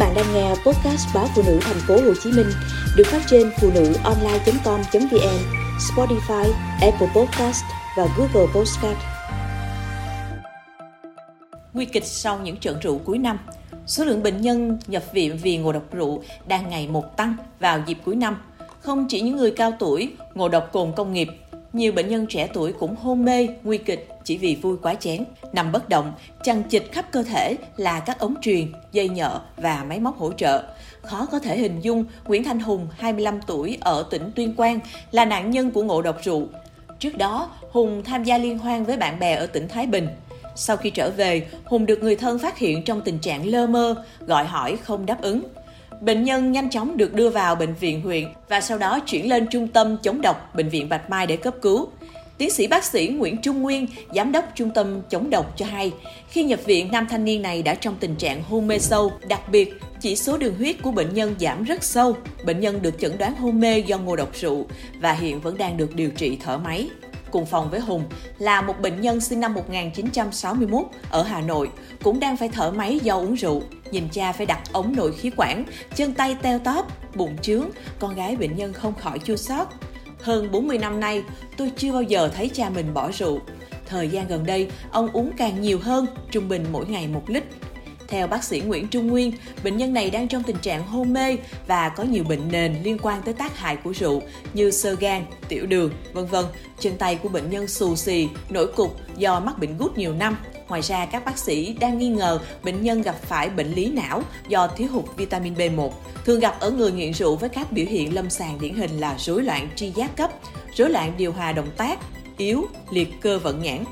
bạn đang nghe podcast báo phụ nữ thành phố Hồ Chí Minh được phát trên phụ nữ online.com.vn, Spotify, Apple Podcast và Google Podcast. Nguy kịch sau những trận rượu cuối năm Số lượng bệnh nhân nhập viện vì ngộ độc rượu đang ngày một tăng vào dịp cuối năm. Không chỉ những người cao tuổi, ngộ độc cồn công nghiệp nhiều bệnh nhân trẻ tuổi cũng hôn mê, nguy kịch chỉ vì vui quá chén, nằm bất động, chằng chịch khắp cơ thể là các ống truyền, dây nhợ và máy móc hỗ trợ. Khó có thể hình dung Nguyễn Thanh Hùng, 25 tuổi, ở tỉnh Tuyên Quang, là nạn nhân của ngộ độc rượu. Trước đó, Hùng tham gia liên hoan với bạn bè ở tỉnh Thái Bình. Sau khi trở về, Hùng được người thân phát hiện trong tình trạng lơ mơ, gọi hỏi không đáp ứng. Bệnh nhân nhanh chóng được đưa vào bệnh viện huyện và sau đó chuyển lên trung tâm chống độc bệnh viện Bạch Mai để cấp cứu. Tiến sĩ bác sĩ Nguyễn Trung Nguyên, giám đốc trung tâm chống độc cho hay, khi nhập viện, nam thanh niên này đã trong tình trạng hôn mê sâu, đặc biệt chỉ số đường huyết của bệnh nhân giảm rất sâu. Bệnh nhân được chẩn đoán hôn mê do ngộ độc rượu và hiện vẫn đang được điều trị thở máy cùng phòng với Hùng là một bệnh nhân sinh năm 1961 ở Hà Nội, cũng đang phải thở máy do uống rượu. Nhìn cha phải đặt ống nội khí quản, chân tay teo tóp, bụng trướng, con gái bệnh nhân không khỏi chua xót. Hơn 40 năm nay, tôi chưa bao giờ thấy cha mình bỏ rượu. Thời gian gần đây, ông uống càng nhiều hơn, trung bình mỗi ngày một lít. Theo bác sĩ Nguyễn Trung Nguyên, bệnh nhân này đang trong tình trạng hôn mê và có nhiều bệnh nền liên quan tới tác hại của rượu như sơ gan, tiểu đường, vân vân. Chân tay của bệnh nhân xù xì, nổi cục do mắc bệnh gút nhiều năm. Ngoài ra, các bác sĩ đang nghi ngờ bệnh nhân gặp phải bệnh lý não do thiếu hụt vitamin B1, thường gặp ở người nghiện rượu với các biểu hiện lâm sàng điển hình là rối loạn tri giác cấp, rối loạn điều hòa động tác, yếu, liệt cơ vận nhãn,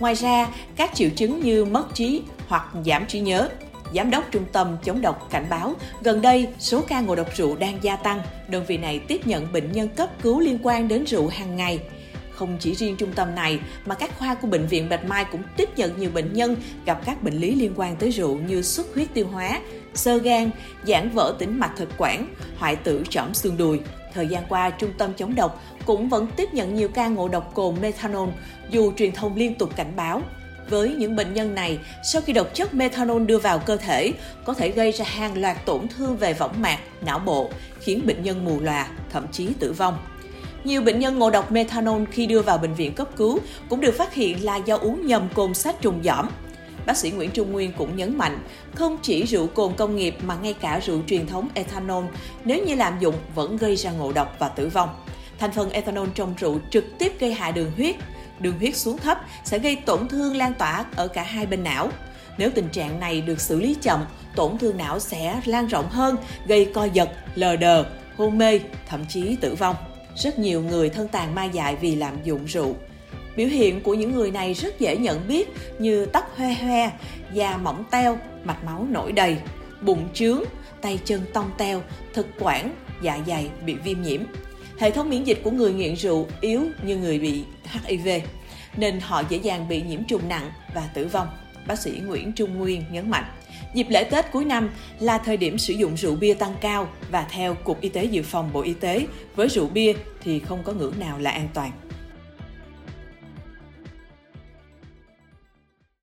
Ngoài ra, các triệu chứng như mất trí hoặc giảm trí nhớ. Giám đốc Trung tâm chống độc cảnh báo, gần đây số ca ngộ độc rượu đang gia tăng, đơn vị này tiếp nhận bệnh nhân cấp cứu liên quan đến rượu hàng ngày. Không chỉ riêng trung tâm này mà các khoa của bệnh viện Bạch Mai cũng tiếp nhận nhiều bệnh nhân gặp các bệnh lý liên quan tới rượu như xuất huyết tiêu hóa, sơ gan, giãn vỡ tĩnh mạch thực quản, hoại tử trõm xương đùi. Thời gian qua, trung tâm chống độc cũng vẫn tiếp nhận nhiều ca ngộ độc cồn methanol dù truyền thông liên tục cảnh báo. Với những bệnh nhân này, sau khi độc chất methanol đưa vào cơ thể, có thể gây ra hàng loạt tổn thương về võng mạc, não bộ, khiến bệnh nhân mù lòa, thậm chí tử vong. Nhiều bệnh nhân ngộ độc methanol khi đưa vào bệnh viện cấp cứu cũng được phát hiện là do uống nhầm cồn sát trùng giỏm. Bác sĩ Nguyễn Trung Nguyên cũng nhấn mạnh, không chỉ rượu cồn công nghiệp mà ngay cả rượu truyền thống ethanol, nếu như lạm dụng vẫn gây ra ngộ độc và tử vong. Thành phần ethanol trong rượu trực tiếp gây hại đường huyết. Đường huyết xuống thấp sẽ gây tổn thương lan tỏa ở cả hai bên não. Nếu tình trạng này được xử lý chậm, tổn thương não sẽ lan rộng hơn, gây co giật, lờ đờ, hôn mê, thậm chí tử vong. Rất nhiều người thân tàn ma dại vì lạm dụng rượu. Biểu hiện của những người này rất dễ nhận biết như tóc hoe hoe, da mỏng teo, mạch máu nổi đầy, bụng trướng, tay chân tông teo, thực quản, dạ dày bị viêm nhiễm. Hệ thống miễn dịch của người nghiện rượu yếu như người bị HIV, nên họ dễ dàng bị nhiễm trùng nặng và tử vong. Bác sĩ Nguyễn Trung Nguyên nhấn mạnh. Dịp lễ Tết cuối năm là thời điểm sử dụng rượu bia tăng cao và theo Cục Y tế Dự phòng Bộ Y tế, với rượu bia thì không có ngưỡng nào là an toàn.